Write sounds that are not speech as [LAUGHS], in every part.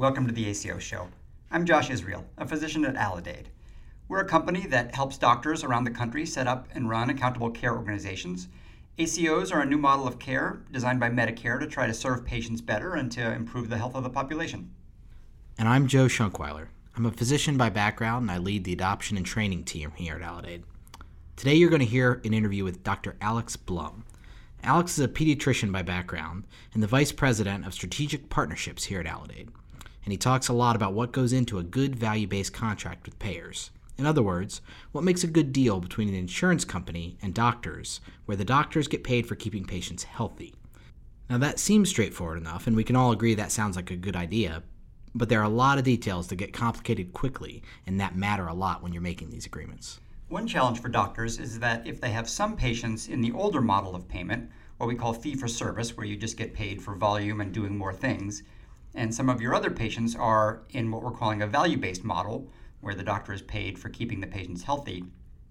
Welcome to the ACO Show. I'm Josh Israel, a physician at Aledade. We're a company that helps doctors around the country set up and run accountable care organizations. ACOs are a new model of care designed by Medicare to try to serve patients better and to improve the health of the population. And I'm Joe Shonkwiler. I'm a physician by background and I lead the adoption and training team here at Aledade. Today you're going to hear an interview with Dr. Alex Blum. Alex is a pediatrician by background and the vice president of strategic partnerships here at Aledade and he talks a lot about what goes into a good value based contract with payers. In other words, what makes a good deal between an insurance company and doctors, where the doctors get paid for keeping patients healthy. Now, that seems straightforward enough, and we can all agree that sounds like a good idea, but there are a lot of details that get complicated quickly and that matter a lot when you're making these agreements. One challenge for doctors is that if they have some patients in the older model of payment, what we call fee for service, where you just get paid for volume and doing more things, and some of your other patients are in what we're calling a value based model, where the doctor is paid for keeping the patients healthy.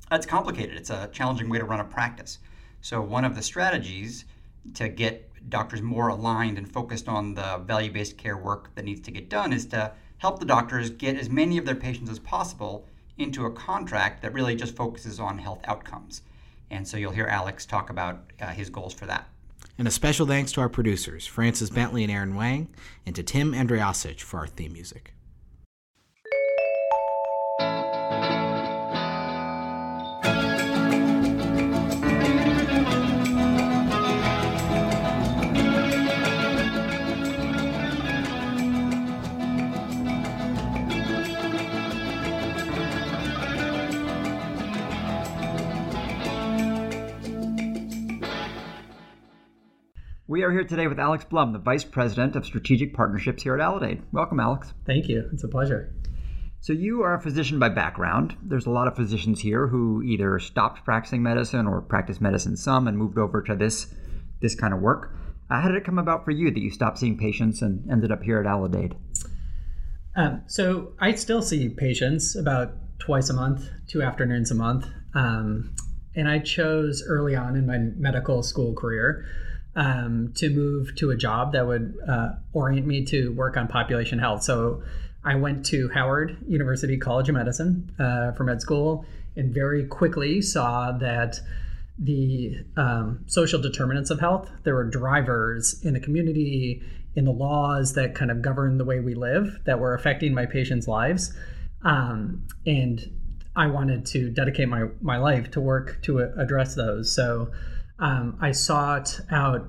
That's complicated. It's a challenging way to run a practice. So, one of the strategies to get doctors more aligned and focused on the value based care work that needs to get done is to help the doctors get as many of their patients as possible into a contract that really just focuses on health outcomes. And so, you'll hear Alex talk about uh, his goals for that. And a special thanks to our producers, Francis Bentley and Aaron Wang, and to Tim Andriasic for our theme music. We are here today with Alex Blum, the Vice President of Strategic Partnerships here at Aledade. Welcome, Alex. Thank you. It's a pleasure. So, you are a physician by background. There's a lot of physicians here who either stopped practicing medicine or practiced medicine some and moved over to this, this kind of work. Uh, how did it come about for you that you stopped seeing patients and ended up here at Aledade? Um, so, I still see patients about twice a month, two afternoons a month. Um, and I chose early on in my medical school career um, to move to a job that would uh, orient me to work on population health. So I went to Howard University College of Medicine uh, for med school and very quickly saw that the um, social determinants of health, there were drivers in the community, in the laws that kind of govern the way we live that were affecting my patients' lives. Um, and I wanted to dedicate my, my life to work to address those. So um, I sought out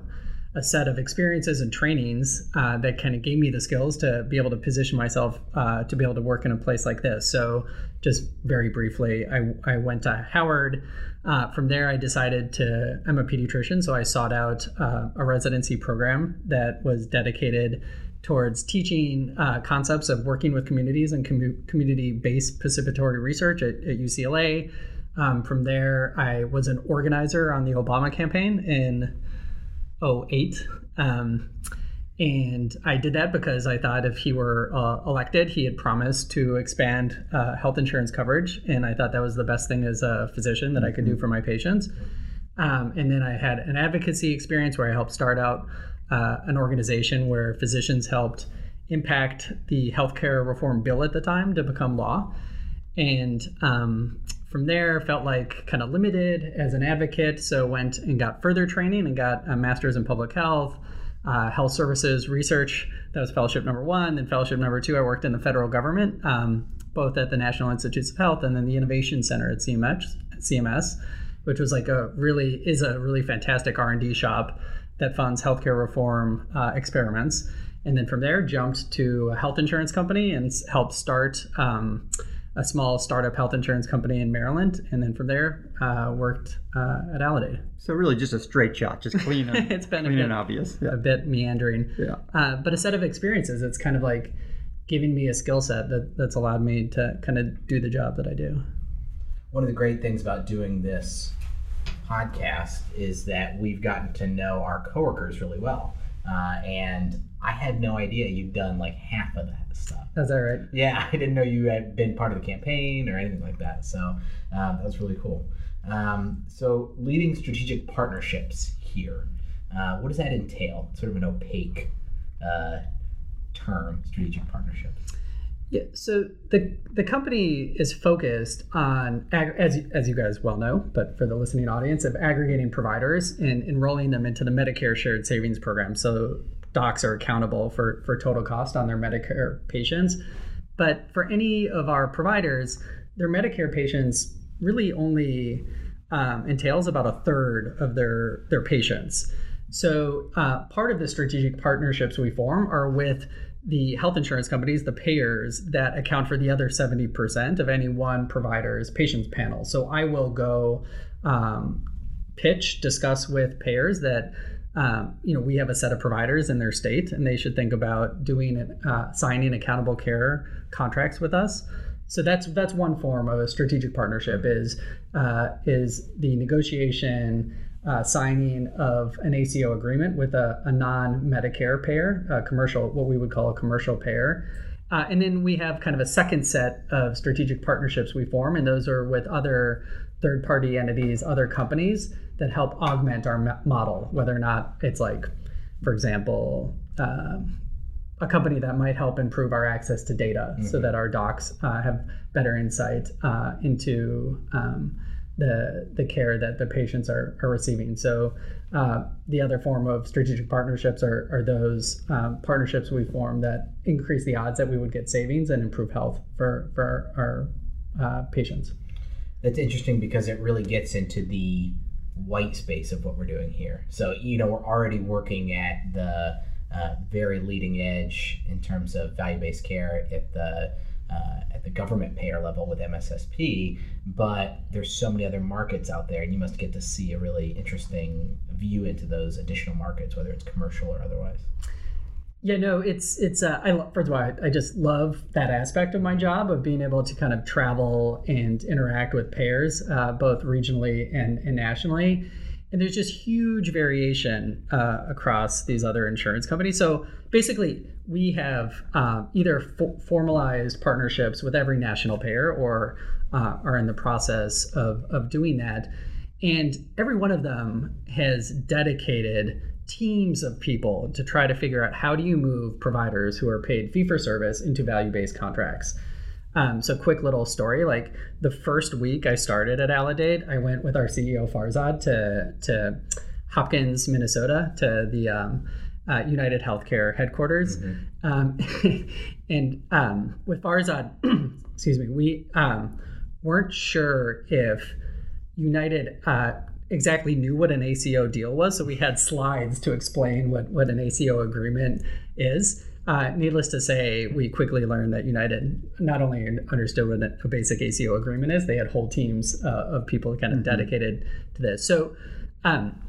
a set of experiences and trainings uh, that kind of gave me the skills to be able to position myself uh, to be able to work in a place like this. So, just very briefly, I, I went to Howard. Uh, from there, I decided to, I'm a pediatrician, so I sought out uh, a residency program that was dedicated towards teaching uh, concepts of working with communities and com- community based participatory research at, at UCLA. Um, from there, I was an organizer on the Obama campaign in 08. Um, and I did that because I thought if he were uh, elected, he had promised to expand uh, health insurance coverage. And I thought that was the best thing as a physician that I could do for my patients. Um, and then I had an advocacy experience where I helped start out uh, an organization where physicians helped impact the healthcare reform bill at the time to become law. And um, from there felt like kind of limited as an advocate so went and got further training and got a master's in public health uh, health services research. That was fellowship number one. Then fellowship number two i worked in the federal government um, both at the national institutes of health and then the innovation center at cms cms which was like a really is a really fantastic r&d shop that funds healthcare reform uh, experiments. And then from there jumped to a health insurance company and helped start um, a small startup health insurance company in Maryland, and then from there uh, worked uh, at Aledade. So really, just a straight shot, just clean and [LAUGHS] it's been clean bit, and obvious, yeah. a bit meandering. Yeah, uh, but a set of experiences. It's kind of like giving me a skill set that that's allowed me to kind of do the job that I do. One of the great things about doing this podcast is that we've gotten to know our coworkers really well, uh, and I had no idea you'd done like half of that stuff. Is that right? Yeah, [LAUGHS] I didn't know you had been part of the campaign or anything like that. So um, that was really cool. Um, so leading strategic partnerships here, uh, what does that entail? Sort of an opaque uh, term strategic partnership? Yeah, so the the company is focused on as as you guys well know, but for the listening audience, of aggregating providers and enrolling them into the Medicare Shared Savings Program. So docs are accountable for for total cost on their Medicare patients. But for any of our providers, their Medicare patients really only um, entails about a third of their their patients. So uh, part of the strategic partnerships we form are with the health insurance companies, the payers that account for the other 70% of any one provider's patients panel. So I will go um, pitch, discuss with payers that um, you know we have a set of providers in their state, and they should think about doing uh, signing accountable care contracts with us. So that's that's one form of a strategic partnership is uh, is the negotiation uh, signing of an ACO agreement with a, a non-Medicare payer, a commercial, what we would call a commercial payer. Uh, and then we have kind of a second set of strategic partnerships we form, and those are with other third-party entities, other companies that help augment our model, whether or not it's like, for example, um, a company that might help improve our access to data mm-hmm. so that our docs uh, have better insight uh, into um, the the care that the patients are, are receiving. So uh, the other form of strategic partnerships are, are those um, partnerships we form that increase the odds that we would get savings and improve health for for our uh, patients. That's interesting because it really gets into the white space of what we're doing here. So you know we're already working at the uh, very leading edge in terms of value based care at the uh, at the government payer level with MSSP, but there's so many other markets out there, and you must get to see a really interesting view into those additional markets, whether it's commercial or otherwise. Yeah, no, it's it's. Uh, I first of all, I, I just love that aspect of my job of being able to kind of travel and interact with payers, uh, both regionally and, and nationally and there's just huge variation uh, across these other insurance companies. So basically, we have uh, either fo- formalized partnerships with every national payer or uh, are in the process of, of doing that. And every one of them has dedicated teams of people to try to figure out how do you move providers who are paid fee for service into value based contracts. Um, so, quick little story. Like the first week I started at Aledade, I went with our CEO Farzad to to Hopkins, Minnesota, to the um, uh, United Healthcare headquarters, mm-hmm. um, [LAUGHS] and um, with Farzad, [CLEARS THROAT] excuse me, we um, weren't sure if United. Uh, exactly knew what an ACO deal was, so we had slides to explain what, what an ACO agreement is. Uh, needless to say, we quickly learned that United not only understood what a basic ACO agreement is, they had whole teams uh, of people kind of mm-hmm. dedicated to this. So um,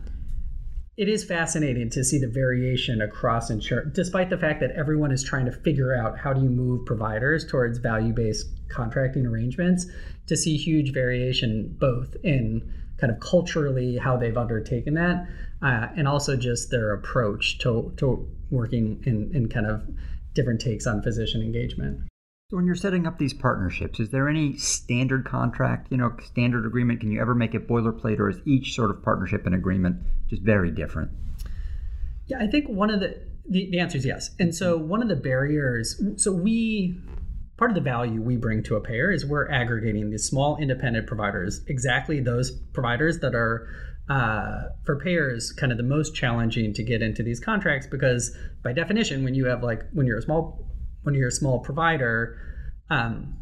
it is fascinating to see the variation across insurance, despite the fact that everyone is trying to figure out how do you move providers towards value based contracting arrangements, to see huge variation both in kind of culturally how they've undertaken that, uh, and also just their approach to, to working in, in kind of different takes on physician engagement. So when you're setting up these partnerships, is there any standard contract, you know, standard agreement? Can you ever make it boilerplate, or is each sort of partnership and agreement just very different? Yeah, I think one of the the, the answer is yes. And so one of the barriers, so we part of the value we bring to a payer is we're aggregating these small independent providers, exactly those providers that are uh, for payers kind of the most challenging to get into these contracts because by definition when you have like when you're a small when you're a small provider um,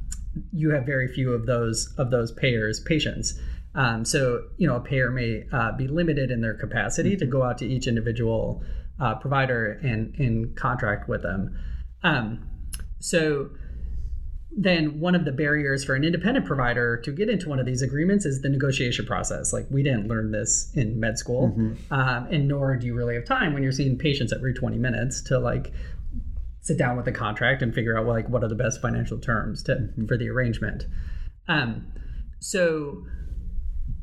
you have very few of those of those payers patients um, so you know a payer may uh, be limited in their capacity to go out to each individual uh, provider and and contract with them um, so then one of the barriers for an independent provider to get into one of these agreements is the negotiation process. Like we didn't learn this in med school, mm-hmm. um, and nor do you really have time when you're seeing patients every 20 minutes to like sit down with the contract and figure out like what are the best financial terms to mm-hmm. for the arrangement. Um, so,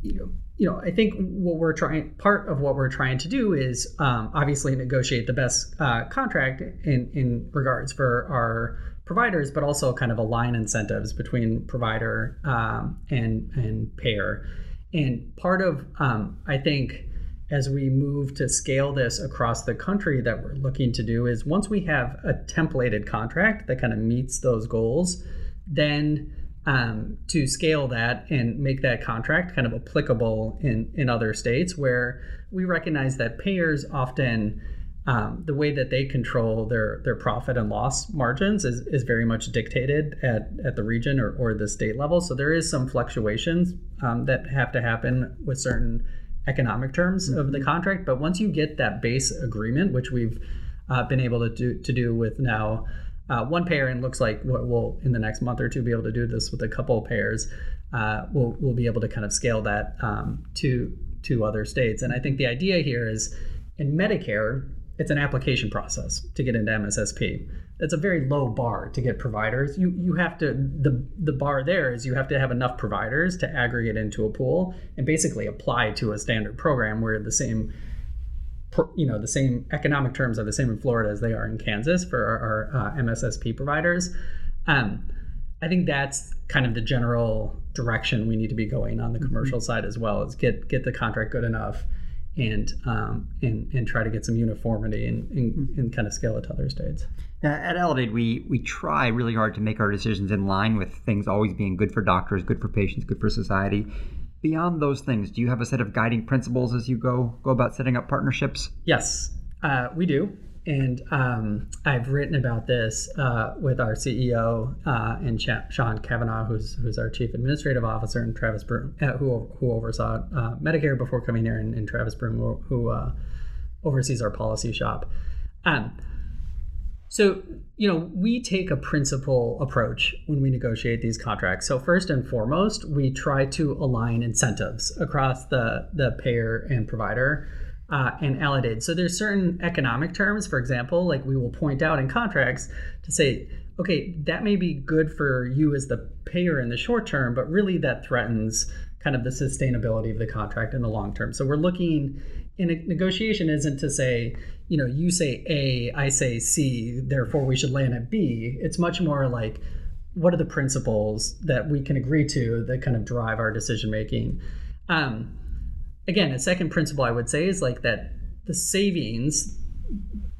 you know, you know, I think what we're trying, part of what we're trying to do is um, obviously negotiate the best uh, contract in in regards for our providers, but also kind of align incentives between provider um, and and payer. And part of um, I think as we move to scale this across the country that we're looking to do is once we have a templated contract that kind of meets those goals, then um, to scale that and make that contract kind of applicable in, in other states where we recognize that payers often um, the way that they control their their profit and loss margins is, is very much dictated at, at the region or, or the state level. So there is some fluctuations um, that have to happen with certain economic terms mm-hmm. of the mm-hmm. contract. But once you get that base agreement, which we've uh, been able to do to do with now uh, one payer, and looks like we'll in the next month or two be able to do this with a couple of payers. Uh, we'll we'll be able to kind of scale that um, to to other states. And I think the idea here is in Medicare, it's an application process to get into MSSP. That's a very low bar to get providers. You you have to the the bar there is you have to have enough providers to aggregate into a pool and basically apply to a standard program where the same you know the same economic terms are the same in Florida as they are in Kansas for our, our uh, MSSP providers. Um, I think that's kind of the general direction we need to be going on the mm-hmm. commercial mm-hmm. side as well. Is get get the contract good enough and um, and and try to get some uniformity and, and, mm-hmm. and kind of scale it to other states. at Aledade, we we try really hard to make our decisions in line with things always being good for doctors, good for patients, good for society. Beyond those things, do you have a set of guiding principles as you go go about setting up partnerships? Yes, uh, we do and um, I've written about this uh, with our CEO uh, and Ch- Sean Cavanaugh, who's who's our chief administrative officer, and Travis Broome, uh, who who oversaw uh, Medicare before coming here, and, and Travis Broome, who, who uh, oversees our policy shop. Um, so you know we take a principle approach when we negotiate these contracts. So first and foremost, we try to align incentives across the the payer and provider uh, and Aledade. So there's certain economic terms, for example, like we will point out in contracts to say, okay, that may be good for you as the payer in the short term, but really that threatens kind of the sustainability of the contract in the long term. So we're looking in a negotiation isn't to say, you know, you say A, I say C, therefore we should land at B. It's much more like what are the principles that we can agree to that kind of drive our decision making. Um, again, a second principle I would say is like that the savings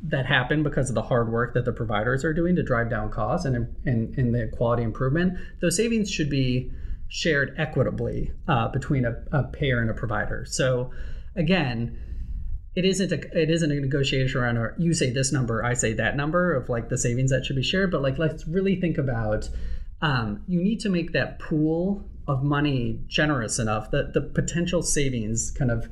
that happen because of the hard work that the providers are doing to drive down costs and, and, and the quality improvement, those savings should be shared equitably uh, between a, a, payer and a provider. So again, it isn't a it isn't a negotiation around or you say this number, I say that number of like the savings that should be shared, but like let's really think about um, you need to make that pool of money generous enough that the potential savings kind of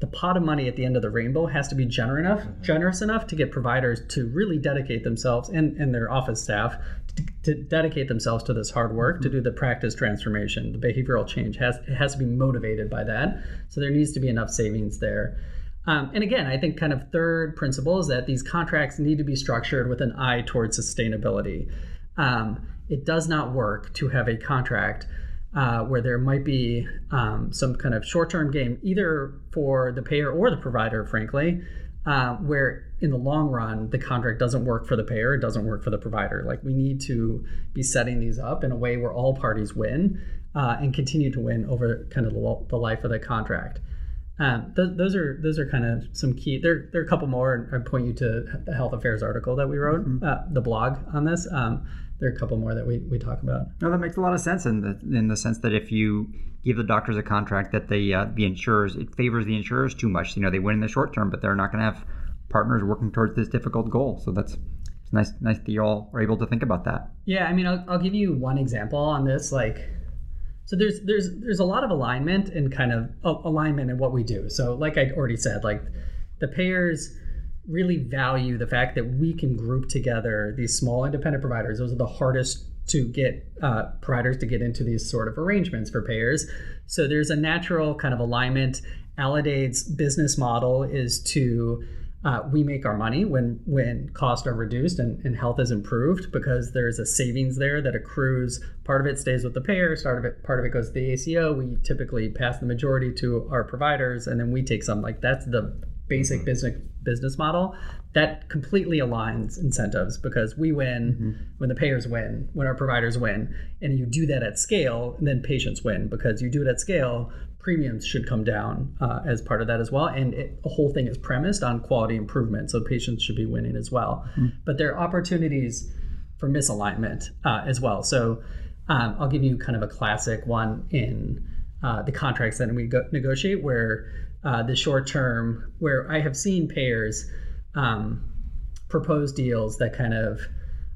the pot of money at the end of the rainbow has to be generous enough, mm-hmm. generous enough to get providers to really dedicate themselves and, and their office staff to, to dedicate themselves to this hard work mm-hmm. to do the practice transformation. The behavioral change has it has to be motivated by that. So there needs to be enough savings there. Um, and again, I think kind of third principle is that these contracts need to be structured with an eye towards sustainability. Um, it does not work to have a contract uh, where there might be um, some kind of short-term gain, either for the payer or the provider, frankly, uh, where in the long run the contract doesn't work for the payer, it doesn't work for the provider. Like we need to be setting these up in a way where all parties win uh, and continue to win over kind of the, the life of the contract. Um, th- those are those are kind of some key. There, there are a couple more. And I point you to the health affairs article that we wrote, mm-hmm. uh, the blog on this. Um, there are a couple more that we, we talk about. No, that makes a lot of sense in the in the sense that if you give the doctors a contract that they uh, the insurers it favors the insurers too much. You know, they win in the short term, but they're not going to have partners working towards this difficult goal. So that's it's nice nice that you all are able to think about that. Yeah, I mean, I'll, I'll give you one example on this. Like, so there's there's there's a lot of alignment and kind of alignment in what we do. So like I already said, like the payers really value the fact that we can group together these small independent providers. Those are the hardest to get uh, providers to get into these sort of arrangements for payers. So there's a natural kind of alignment. Aledade's business model is to uh, we make our money when when costs are reduced and, and health is improved because there's a savings there that accrues. Part of it stays with the payer, part of it part of it goes to the ACO. We typically pass the majority to our providers, and then we take some. Like that's the basic mm-hmm. business business model that completely aligns incentives because we win mm-hmm. when the payers win when our providers win and you do that at scale and then patients win because you do it at scale premiums should come down uh, as part of that as well. And it, the whole thing is premised on quality improvement, so patients should be winning as well. Mm-hmm. But there are opportunities for misalignment uh, as well. So um, I'll give you kind of a classic one in uh, the contracts that we go- negotiate, where uh, the short term, where I have seen payers um, propose deals that kind of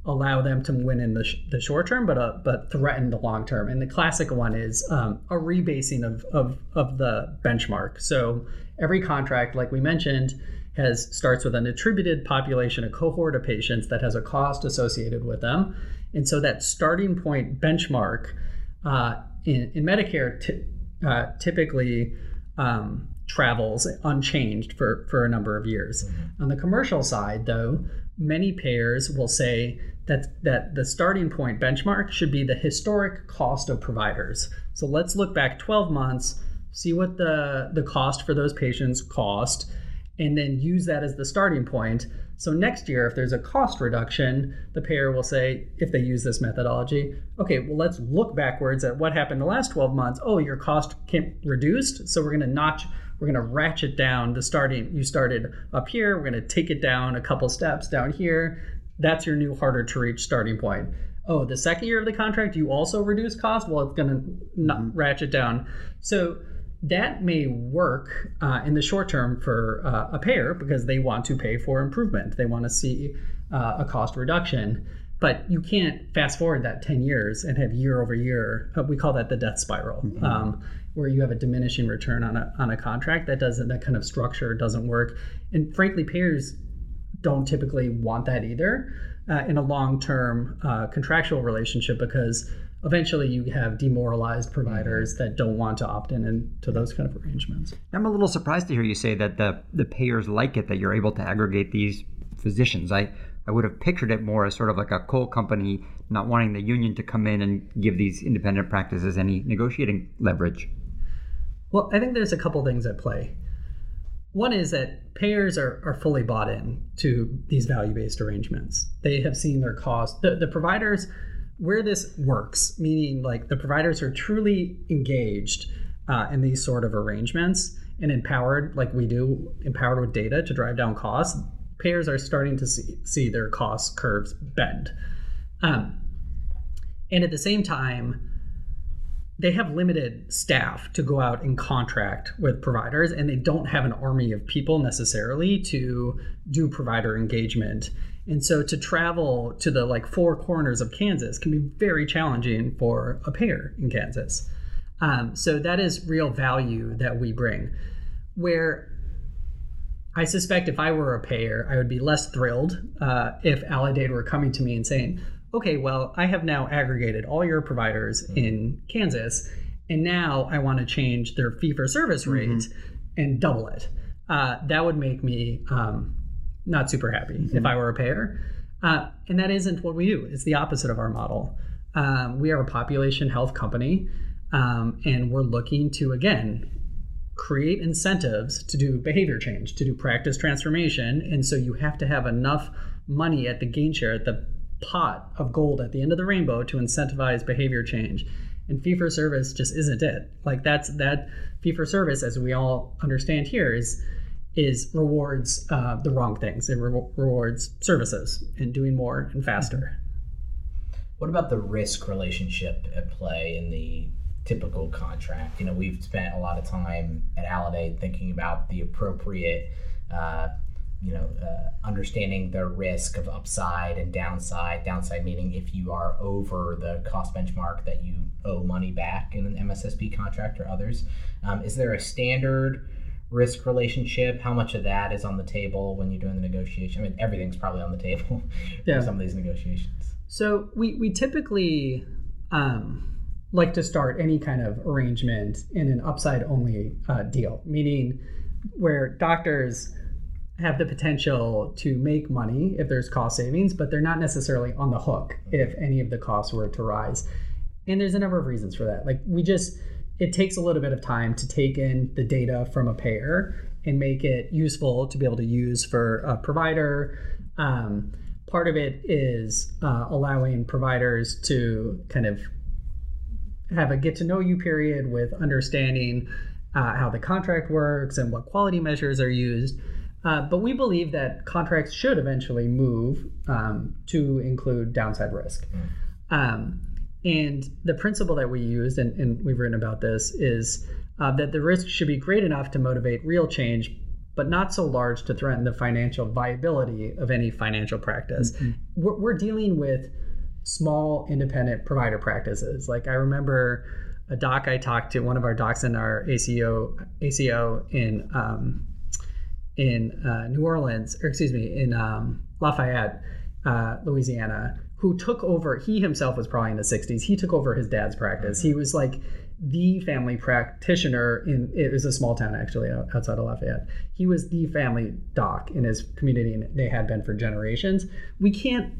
allow them to win in the, sh- the short term, but uh, but threaten the long term. And the classic one is um, a rebasing of, of of the benchmark. So every contract, like we mentioned, has starts with an attributed population, a cohort of patients that has a cost associated with them, and so that starting point benchmark uh, in, in Medicare t- uh, typically um, travels unchanged for, for a number of years. Mm-hmm. On the commercial side, though, many payers will say that, that the starting point benchmark should be the historic cost of providers. So let's look back 12 months, see what the, the cost for those patients cost, and then use that as the starting point. So next year, if there's a cost reduction, the payer will say, if they use this methodology, okay, well, let's look backwards at what happened the last 12 months. Oh, your cost reduced, so we're going to notch we're going to ratchet down the starting. You started up here. We're going to take it down a couple steps down here. That's your new harder to reach starting point. Oh, the second year of the contract, you also reduce cost. Well, it's going to mm-hmm. ratchet down. So that may work uh, in the short term for uh, a payer because they want to pay for improvement. They want to see uh, a cost reduction. But you can't fast forward that 10 years and have year over year. Uh, we call that the death spiral. Mm-hmm. Um, where you have a diminishing return on a, on a contract that doesn't that kind of structure doesn't work and frankly payers don't typically want that either uh, in a long-term uh, contractual relationship because eventually you have demoralized providers that don't want to opt in into those kind of arrangements. I'm a little surprised to hear you say that the the payers like it that you're able to aggregate these physicians. I I would have pictured it more as sort of like a coal company not wanting the union to come in and give these independent practices any negotiating leverage. Well, I think there's a couple things at play. One is that payers are, are fully bought in to these value based arrangements. They have seen their cost. The, the providers, where this works, meaning like the providers are truly engaged uh, in these sort of arrangements and empowered, like we do, empowered with data to drive down costs, payers are starting to see, see their cost curves bend. Um, and at the same time, they have limited staff to go out and contract with providers and they don't have an army of people necessarily to do provider engagement. And so to travel to the like four corners of kansas can be very challenging for a payer in kansas. Um, so that is real value that we bring. Where I suspect if I were a payer, I would be less thrilled uh, if Aledade were coming to me and saying, okay, well, I have now aggregated all your providers mm-hmm. in Kansas, and now I want to change their fee for service rate mm-hmm. and double it. Uh, that would make me um, not super happy mm-hmm. if I were a payer. Uh, and that isn't what we do, it's the opposite of our model. Um, we are a population health company, um, and we're looking to, again, create incentives to do behavior change, to do practice transformation. And so you have to have enough money at the gain share, at the pot of gold at the end of the rainbow to incentivize behavior change. And fee for service just isn't it. Like that's that fee for service, as we all understand here, is is rewards uh, the wrong things. It re- rewards services and doing more and faster. What about the risk relationship at play in the typical contract? You know, we've spent a lot of time at Aledade thinking about the appropriate uh, you know, uh, understanding the risk of upside and downside. Downside meaning if you are over the cost benchmark that you owe money back in an MSSP contract or others. Um, is there a standard risk relationship? How much of that is on the table when you're doing the negotiation? I mean, everything's probably on the table [LAUGHS] yeah. some of these negotiations. So we we typically. Um, like to start any kind of arrangement in an upside only uh, deal, meaning where doctors have the potential to make money if there's cost savings, but they're not necessarily on the hook if any of the costs were to rise. And there's a number of reasons for that. Like we just, it takes a little bit of time to take in the data from a payer and make it useful to be able to use for a provider. Um, part of it is uh, allowing providers to kind of have a get to know you period with understanding uh, how the contract works and what quality measures are used. Uh, but we believe that contracts should eventually move um, to include downside risk. Um, and the principle that we used, and, and we've written about this, is uh, that the risk should be great enough to motivate real change, but not so large to threaten the financial viability of any financial practice. Mm-hmm. We're, we're, dealing with small independent provider practices. Like I remember a doc I talked to, one of our docs in our ACO ACO in um, in uh, New Orleans, or excuse me, in um, Lafayette, uh, Louisiana, who took over. He himself was probably in the 60s. He took over his dad's practice. He was like the family practitioner in it was a small town actually outside of Lafayette. He was the family doc in his community and they had been for generations. We can't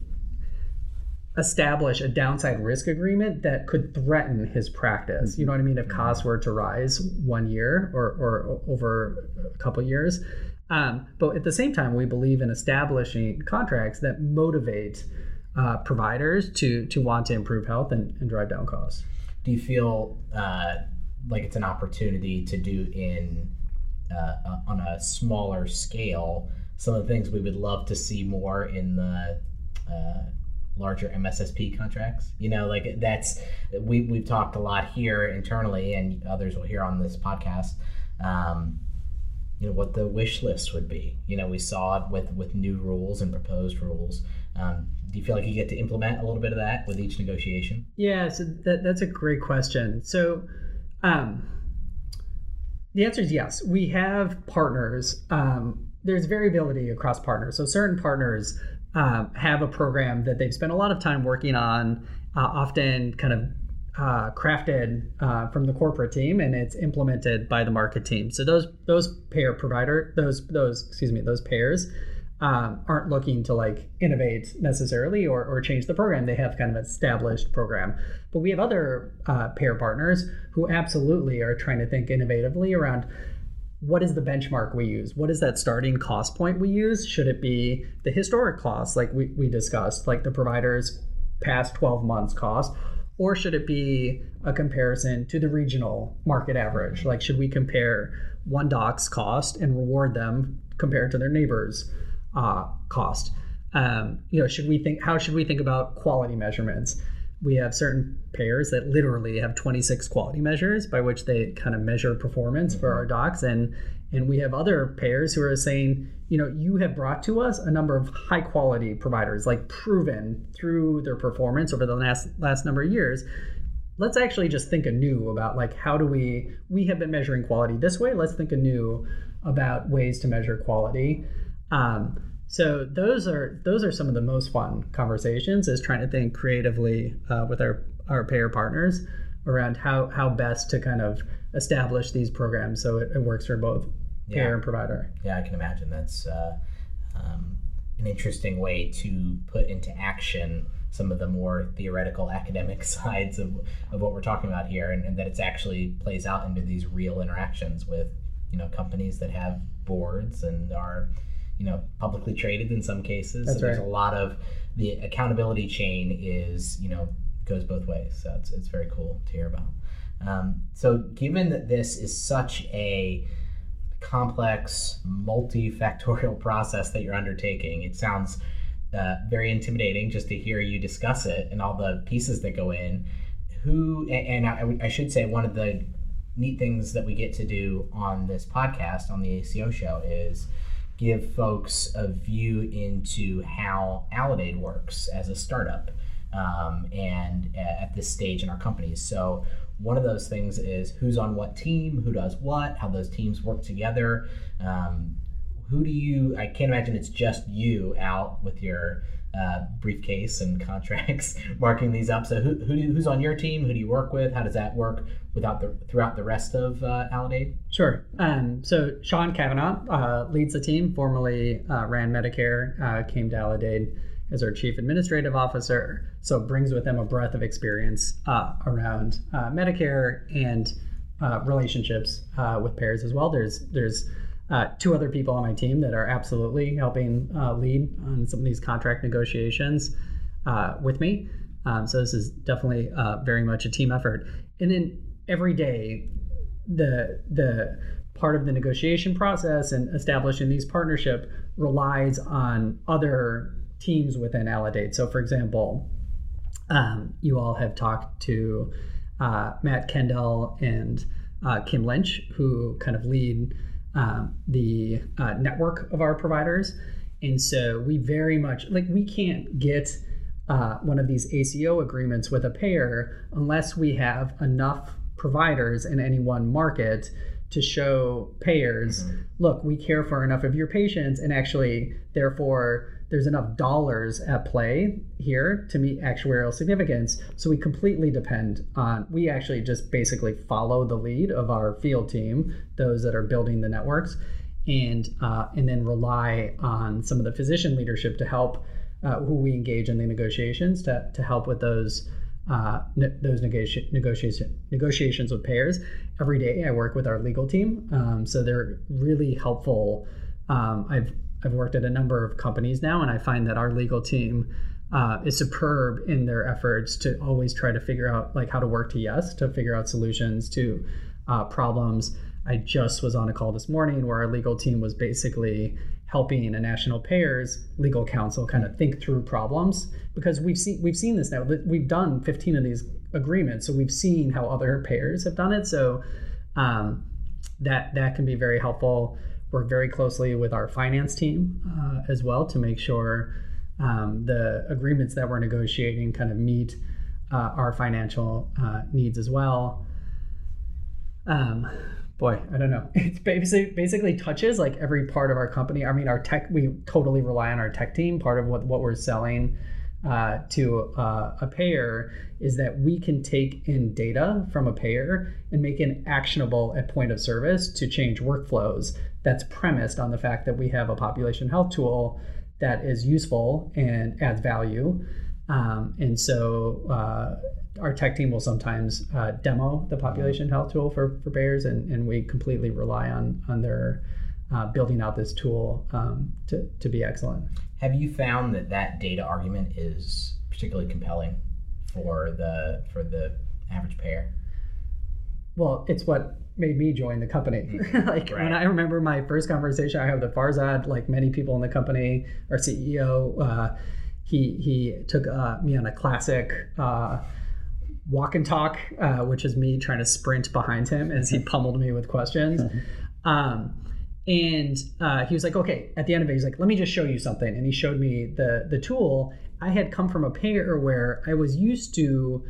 establish a downside risk agreement that could threaten his practice. You know what I mean? If costs were to rise one year or, or over a couple years. Um, but at the same time, we believe in establishing contracts that motivate uh, providers to to want to improve health and, and drive down costs do you feel uh, like it's an opportunity to do in uh, on a smaller scale some of the things we would love to see more in the uh, larger MSSP contracts. You know, like that's we we've talked a lot here internally, and others will hear on this podcast. Um, you know what the wish list would be. You know, we saw it with with new rules and proposed rules. Um, do you feel like you get to implement a little bit of that with each negotiation? Yeah, so that, that's a great question. So, um, the answer is yes. We have partners. Um, there's variability across partners. So, certain partners um, have a program that they've spent a lot of time working on, uh, often kind of uh, crafted uh, from the corporate team and it's implemented by the market team. So those those payer provider those those excuse me those payers um, aren't looking to like innovate necessarily or, or change the program. They have kind of established program. But we have other uh, payer partners who absolutely are trying to think innovatively around what is the benchmark we use? What is that starting cost point we use? Should it be the historic cost, like we, we discussed, like the provider's past 12 months cost? Or should it be a comparison to the regional market average? Like, should we compare one doc's cost and reward them compared to their neighbors? uh, cost. Um, you know, should we think? How should we think about quality measurements? We have certain payers that literally have 26 quality measures by which they kind of measure performance for our docs, and and we have other payers who are saying, you know, you have brought to us a number of high quality providers, like proven through their performance over the last last number of years. Let's actually just think anew about like how do we we have been measuring quality this way. Let's think anew about ways to measure quality. Um, so those are those are some of the most fun conversations is trying to think creatively uh, with our our payer partners around how how best to kind of establish these programs so it, it works for both payer yeah. and provider. Yeah, I can imagine that's uh, um, an interesting way to put into action some of the more theoretical academic [LAUGHS] sides of, of what we're talking about here and, and that it's actually plays out into these real interactions with you know companies that have boards and are you know publicly traded in some cases. That's so there's a lot of the accountability chain is you know goes both ways. So it's, it's very cool to hear about. Um, so given that this is such a complex, multifactorial [LAUGHS] process that you're undertaking, it sounds uh, very intimidating just to hear you discuss it and all the pieces that go in. Who and I, I should say one of the neat things that we get to do on this podcast on the ACO show is give folks a view into how Aledade works as a startup um, and at this stage in our companies. So one of those things is who's on what team, who does what, how those teams work together. Um, who do you? I can't imagine it's just you out with your uh, briefcase and [LAUGHS] contracts marking these up. So who, who who's on your team? Who do you work with? How does that work without the throughout the rest of uh? Sure. Um, so Sean Cavanaugh uh, leads the team. Formerly uh, ran Medicare, uh, came to Aledade as our chief administrative officer. So brings with him a breadth of experience around Medicare and relationships with payers as well. There's there's uh, two other people on my team that are absolutely helping uh, lead on some of these contract negotiations uh, with me. Um, so this is definitely uh, very much a team effort. And then every day, the the part of the negotiation process and establishing these partnership relies on other teams within Aledade. So, for example, um, you all have talked to uh, Matt Kendall and uh, Kim Lynch, who kind of lead um, the uh, network of our providers. And so we very much like we can't get uh, one of these ACO agreements with a payer unless we have enough providers in any one market to show payers mm-hmm. look we care for enough of your patients and actually therefore there's enough dollars at play here to meet actuarial significance. So we completely depend on, we actually just basically follow the lead of our field team, those that are building the networks, and, uh, and then rely on some of the physician leadership to help uh, who we engage in the negotiations to, to help with those. Uh, ne- those negoti- negotiation, negotiations with payers. Every day I work with our legal team. Um, so they're really helpful. Um, I've I've worked at a number of companies now, and I find that our legal team uh, is superb in their efforts to always try to figure out like how to work to yes, to figure out solutions to uh, problems. I just was on a call this morning where our legal team was basically helping a national payers legal counsel kind of think through problems because we've seen we've seen this now. We've done 15 of these agreements, so we've seen how other payers have done it. So um, that that can be very helpful work very closely with our finance team uh, as well to make sure um, the agreements that we're negotiating kind of meet uh, our financial uh, needs as well. Um, boy, I don't know. [LAUGHS] It basically basically touches like every part of our company. I mean, our tech we totally rely on our tech team. Part of what what we're selling uh, to uh, a payer is that we can take in data from a payer and make it actionable at point of service to change workflows that's premised on the fact that we have a population health tool that is useful and adds value. Um, and so uh, our tech team will sometimes uh, demo the population health tool for, for payers, and, and we completely rely on, on their uh, building out this tool um, to, to be excellent. Have you found that that data argument is particularly compelling for the for the average payer? Well, it's what made me join the company. Mm-hmm. [LAUGHS] like right. when I remember my first conversation I had with Farzad, like many people in the company, our CEO, uh, he he took uh, me on a classic uh, walk and talk, uh, which is me trying to sprint behind him as he [LAUGHS] pummeled me with questions. Mm-hmm. Um, and uh, he was like, "Okay." At the end of it, he's like, "Let me just show you something." And he showed me the the tool. I had come from a payer where I was used to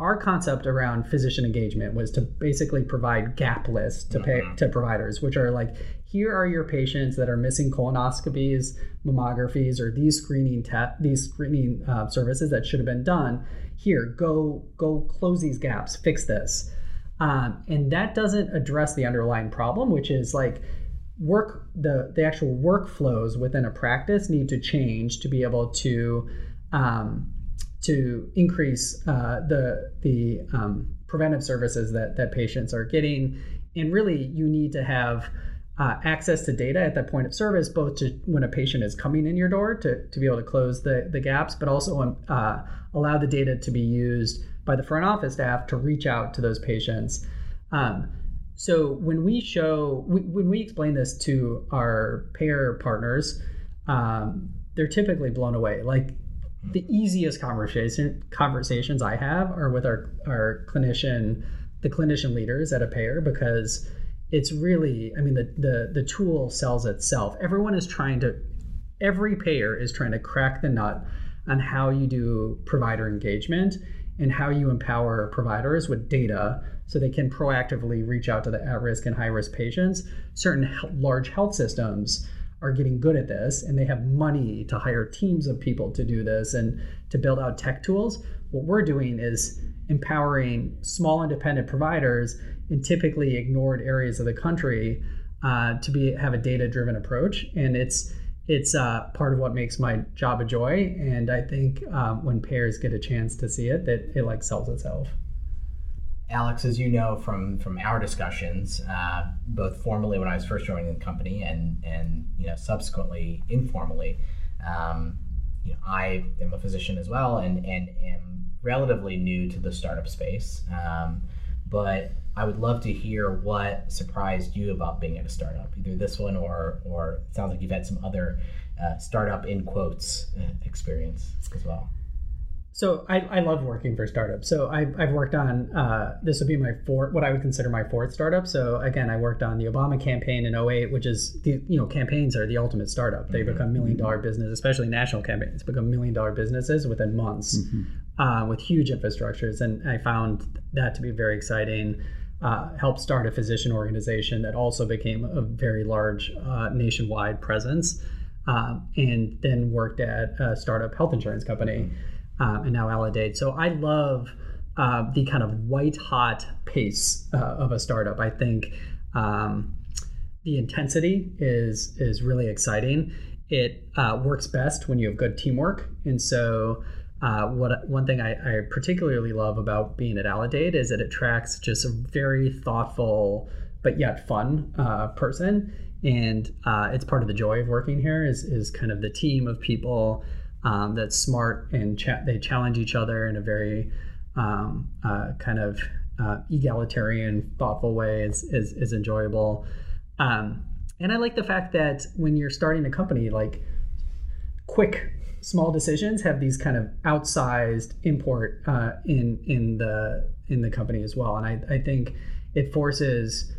our concept around physician engagement was to basically provide gap lists to pay mm-hmm. to providers, which are like, here are your patients that are missing colonoscopies, mammographies, or these screening te- these screening uh, services that should have been done. Here, go go close these gaps, fix this, um, and that doesn't address the underlying problem, which is like work the the actual workflows within a practice need to change to be able to um, to increase uh, the the um, preventive services that that patients are getting, and really you need to have uh, access to data at that point of service, both to when a patient is coming in your door to, to be able to close the, the gaps, but also um, uh, allow the data to be used by the front office staff to reach out to those patients. Um, so when we show, we, when we explain this to our payer partners, um, they're typically blown away. Like the easiest conversation conversations I have are with our our clinician, the clinician leaders at a payer because it's really I mean the the the tool sells itself. Everyone is trying to every payer is trying to crack the nut on how you do provider engagement and how you empower providers with data so they can proactively reach out to the at-risk and high-risk patients. Certain large health systems are getting good at this and they have money to hire teams of people to do this and to build out tech tools. What we're doing is empowering small independent providers in typically ignored areas of the country uh, to be have a data driven approach and it's it's uh, part of what makes my job a joy and i think um, when payers get a chance to see it that it like sells itself Alex, as you know from from our discussions, uh, both formally when I was first joining the company and and you know subsequently informally, um, you know, I am a physician as well and and am relatively new to the startup space. Um, but I would love to hear what surprised you about being at a startup, either this one or or sounds like you've had some other uh, startup in quotes uh, experience as well. So I, I love working for startups. So I've, I've worked on uh, this would be my fourth, what I would consider my fourth startup. So again, I worked on the Obama campaign in 08, which is the you know campaigns are the ultimate startup. They mm-hmm. become million dollar business, especially national campaigns become million dollar businesses within months mm-hmm. uh, with huge infrastructures. And I found that to be very exciting. Uh, helped start a physician organization that also became a very large uh, nationwide presence, um, and then worked at a startup health insurance company. Mm-hmm um, and now Aledade. So I love uh, the kind of white hot pace uh, of a startup. I think um, the intensity is is really exciting. It uh, works best when you have good teamwork, and so. Uh, what one thing I, I, particularly love about being at Aledade is that it attracts just a very thoughtful but yet fun uh, person, and uh, it's part of the joy of working here is is kind of the team of people um, that's smart and cha- they challenge each other in a very um, uh, kind of uh, egalitarian, thoughtful way is, is, is enjoyable. Um, and I like the fact that when you're starting a company, like quick, small decisions have these kind of outsized import uh, in in the in the company as well. And I, I think it forces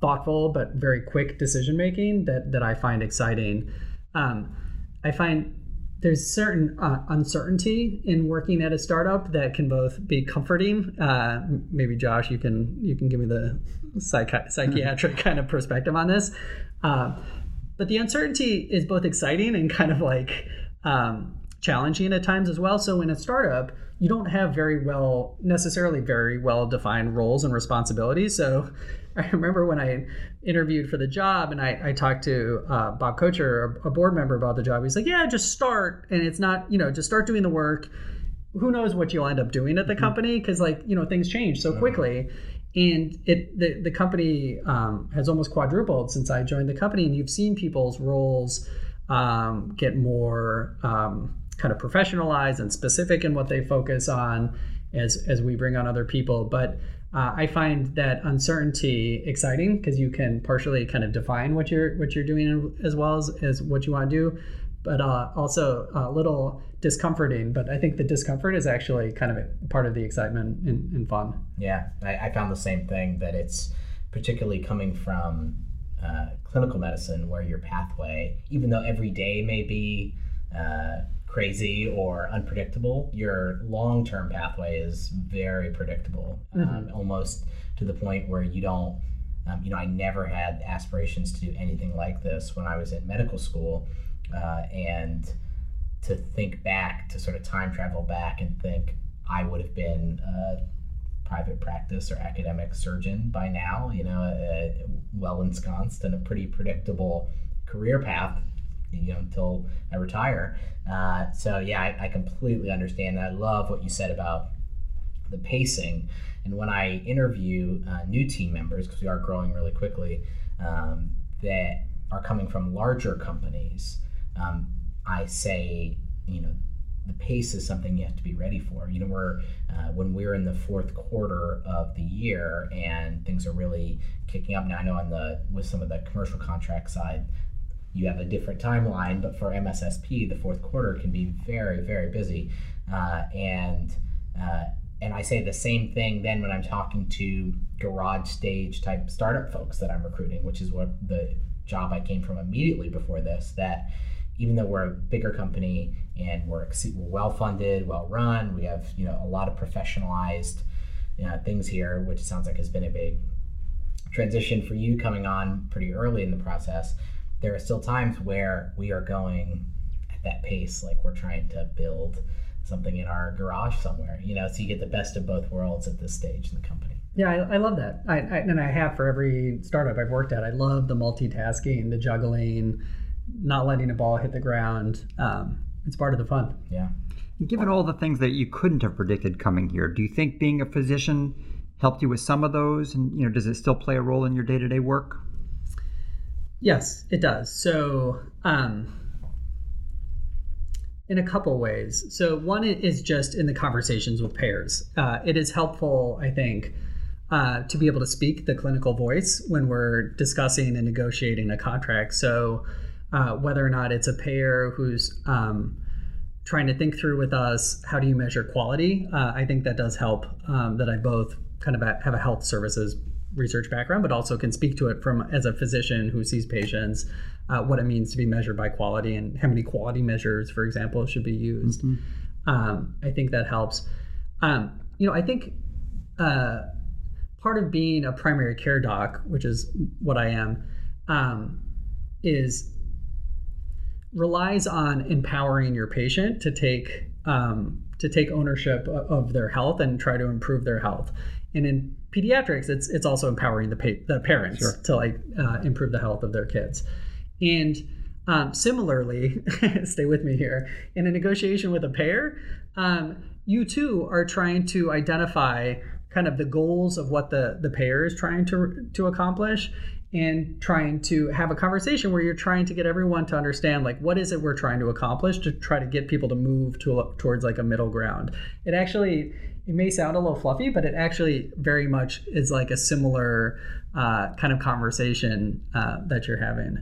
thoughtful but very quick decision making that that I find exciting. Um, I find there's certain uh, uncertainty in working at a startup that can both be comforting. Uh, maybe Josh, you can you can give me the psychi- psychiatric [LAUGHS] kind of perspective on this. Uh, but the uncertainty is both exciting and kind of like um, challenging at times as well. So in a startup, you don't have very well necessarily very well defined roles and responsibilities. So I remember when I interviewed for the job and I, I talked to uh, Bob Kocher, a board member, about the job. He's like, "Yeah, just start, and it's not you know just start doing the work. Who knows what you'll end up doing at the mm-hmm. company because like you know things change so quickly." And it the the company um, has almost quadrupled since I joined the company, and you've seen people's roles um, get more um, kind of professionalized and specific in what they focus on as as we bring on other people, but uh, I find that uncertainty exciting because you can partially kind of define what you're what you're doing as well as, as what you want to do, but uh, also a little discomforting. But I think the discomfort is actually kind of part of the excitement and, and fun. Yeah, I, I, found the same thing that it's particularly coming from uh, clinical medicine where your pathway, even though every day may be uh, crazy or unpredictable, your long term pathway is very predictable, mm-hmm. um, almost to the point where you don't. Um, you know, I never had aspirations to do anything like this when I was in medical school, uh, and to think back, to sort of time travel back and think I would have been a private practice or academic surgeon by now, you know, uh, well ensconced in a pretty predictable career path you know until I retire. Uh, so yeah, I, I, completely understand. I love what you said about the pacing. And when I interview uh, new team members, because we are growing really quickly, um, that are coming from larger companies, um, I say, you know, the pace is something you have to be ready for. You know, we're uh, when we're in the fourth quarter of the year and things are really kicking up. Now, I know on the with some of the commercial contract side, you have a different timeline, but for MSSP, the fourth quarter can be very, very busy. Uh, and uh, and I say the same thing then when I'm talking to garage stage type startup folks that I'm recruiting, which is what the job I came from immediately before this. That even though we're a bigger company and we're, we're well funded, well run, we have you know a lot of professionalized uh, things here, which sounds like has been a big transition for you coming on pretty early in the process there are still times where we are going at that pace, like we're trying to build something in our garage somewhere, you know, so you get the best of both worlds at this stage in the company. Yeah, I, I love that. I, I, and I have for every startup I've worked at. I love the multitasking, the juggling, not letting a ball hit the ground. Um, it's part of the fun. Yeah. Given all the things that you couldn't have predicted coming here, do you think being a physician helped you with some of those? And you know, does it still play a role in your day-to-day work? Yes, it does. So, um, in a couple ways. So, one is just in the conversations with payers. Uh, it is helpful, I think, uh, to be able to speak the clinical voice when we're discussing and negotiating a contract. So, uh, whether or not it's a payer who's um, trying to think through with us how do you measure quality, uh, I think that does help. Um, that I both kind of have a health services research background, but also can speak to it from as a physician who sees patients, uh, what it means to be measured by quality and how many quality measures, for example, should be used. Mm-hmm. Um, I think that helps. Um, you know, I think uh, part of being a primary care doc, which is what I am, um, is relies on empowering your patient to take um, to take ownership of their health and try to improve their health. And in pediatrics, it's it's also empowering the pa- the parents sure. to like uh, improve the health of their kids. And um, similarly, [LAUGHS] stay with me here. In a negotiation with a payer, um, you too are trying to identify kind of the goals of what the the payer is trying to to accomplish and trying to have a conversation where you're trying to get everyone to understand like what is it we're trying to accomplish to try to get people to move to towards like a middle ground it actually it may sound a little fluffy but it actually very much is like a similar uh, kind of conversation uh, that you're having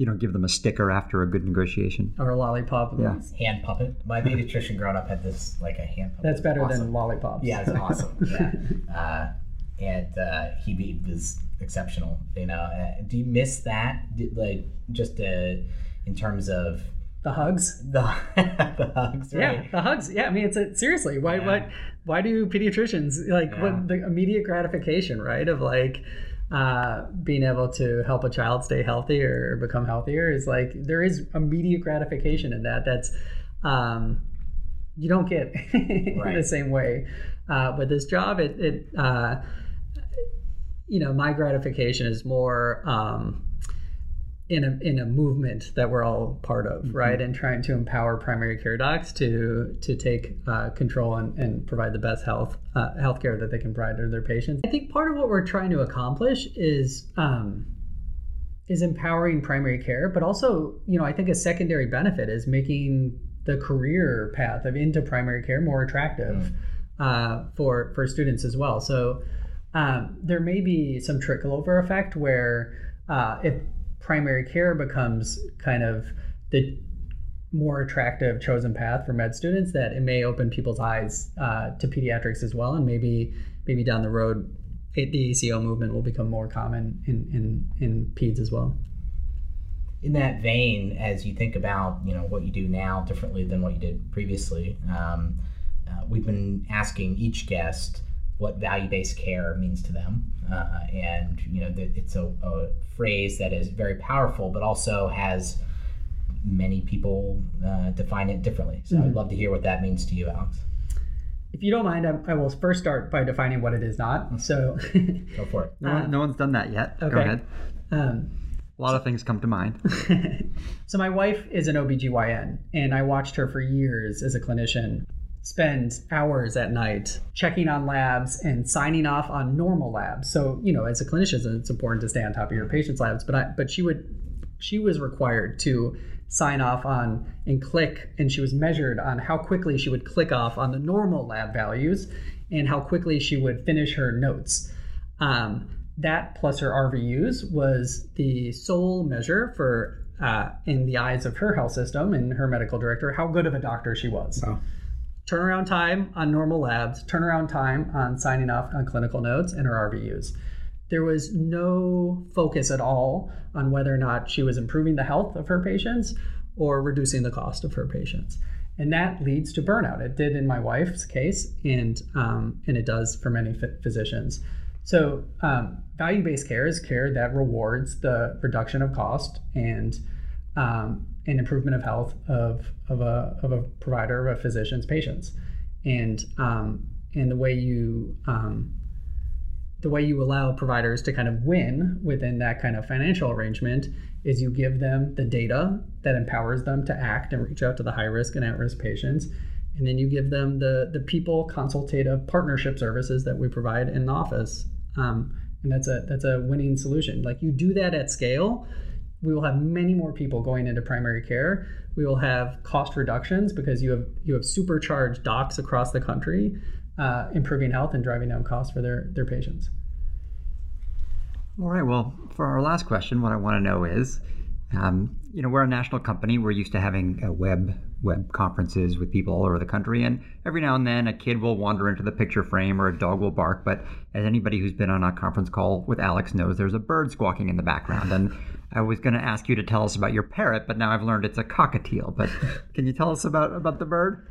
you don't give them a sticker after a good negotiation or a lollipop. Yeah, hand puppet. My pediatrician growing up had this like a hand puppet. That's better awesome. than lollipops. Yeah, it's awesome. [LAUGHS] yeah, uh, and uh, he was exceptional. You know, uh, do you miss that? like just uh, in terms of the hugs. The, [LAUGHS] the hugs, right? Yeah, the hugs. Yeah, I mean, it's a, seriously. Why, yeah. what, why do pediatricians like yeah. what the immediate gratification, right? Of like, uh, being able to help a child stay healthy or become healthier is like there is immediate gratification in that. That's um, you don't get [LAUGHS] right. the same way uh, with this job. It, it uh, you know, my gratification is more. Um, in a in a movement that we're all part of, mm-hmm. right? And trying to empower primary care docs to to take uh, control and, and provide the best health uh, healthcare that they can provide to their patients. I think part of what we're trying to accomplish is um, is empowering primary care, but also, you know, I think a secondary benefit is making the career path of into primary care more attractive mm. uh, for for students as well. So um, there may be some trickle over effect where uh, if primary care becomes kind of the more attractive chosen path for med students that it may open people's eyes uh, to pediatrics as well and maybe maybe down the road it, the ACO movement will become more common in, in, in peds as well. In that vein, as you think about you know what you do now differently than what you did previously, um, uh, we've been asking each guest what value-based care means to them, uh, and you know it's a, a, phrase that is very powerful, but also has many people uh, define it differently. So mm-hmm. I'd love to hear what that means to you, Alex. If you don't mind, I, I will first start by defining what it is not. So [LAUGHS] go for it. No, no, one's done that yet. Okay. Go ahead. Um, a lot of things come to mind. [LAUGHS] so my wife is an OBGYN, and I watched her for years as a clinician spend hours at night checking on labs and signing off on normal labs. So, you know, as a clinician, it's important to stay on top of your patient's labs, but I, but she would she was required to sign off on and click and she was measured on how quickly she would click off on the normal lab values and how quickly she would finish her notes. Um, that plus her RVUs was the sole measure for, uh, in the eyes of her health system and her medical director, how good of a doctor she was. Oh turnaround time on normal labs, turnaround time on signing off on clinical notes, and her RVUs. There was no focus at all on whether or not she was improving the health of her patients or reducing the cost of her patients. And that leads to burnout. It did in my wife's case, and, um, and it does for many physicians. So, um, value based care is care that rewards the reduction of cost and um, and improvement of health of, of, a, of a provider, of a physician's patients. And, um, and the way you um, the way you allow providers to kind of win within that kind of financial arrangement is you give them the data that empowers them to act and reach out to the high risk and at risk patients. And then you give them the, the people consultative partnership services that we provide in the office. Um, and that's a that's a winning solution. Like you do that at scale, we will have many more people going into primary care. We will have cost reductions because you have you have supercharged docs across the country, uh, improving health and driving down costs for their their patients. All right. Well, for our last question, what I want to know is, um, you know, we're a national company. We're used to having a web web conferences with people all over the country, and every now and then a kid will wander into the picture frame or a dog will bark. But as anybody who's been on a conference call with Alex knows, there's a bird squawking in the background. And I was going to ask you to tell us about your parrot, but now I've learned it's a cockatiel. But [LAUGHS] can you tell us about about the bird?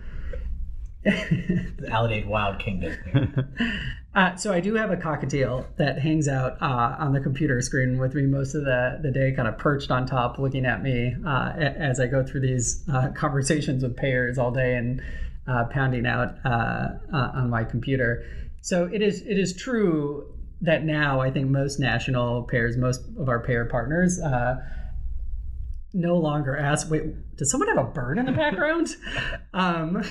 the Aledade Wild Kingdom. [LAUGHS] Uh, so I do have a cockatiel that hangs out uh, on the computer screen with me most of the, the day, kind of perched on top, looking at me uh, as I go through these uh, conversations with payers all day and uh, pounding out uh, on my computer. So it is it is true that now I think most national payers, most of our payer partners no longer ask, wait, does someone have a bird in the background? [LAUGHS] um,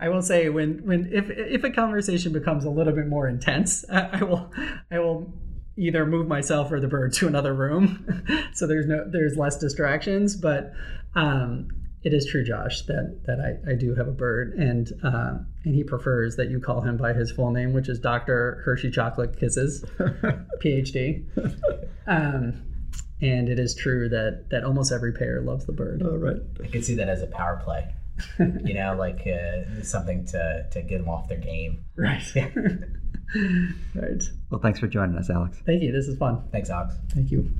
I will say when when if if a conversation becomes a little bit more intense, I, I will I will either move myself or the bird to another room, [LAUGHS] so there's no there's less distractions. But um, it is true, Josh, that that I, I do have a bird, and uh, and he prefers that you call him by his full name, which is Doctor Hershey Chocolate Kisses, [LAUGHS] PhD. Um, and it is true that that almost every payer loves the bird. Oh, right. I can see that as a power play. [LAUGHS] you know, like uh, something to to get them off their game. Right. [LAUGHS] right. Well, thanks for joining us, Alex. Thank you. This is fun. Thanks, Alex. Thank you.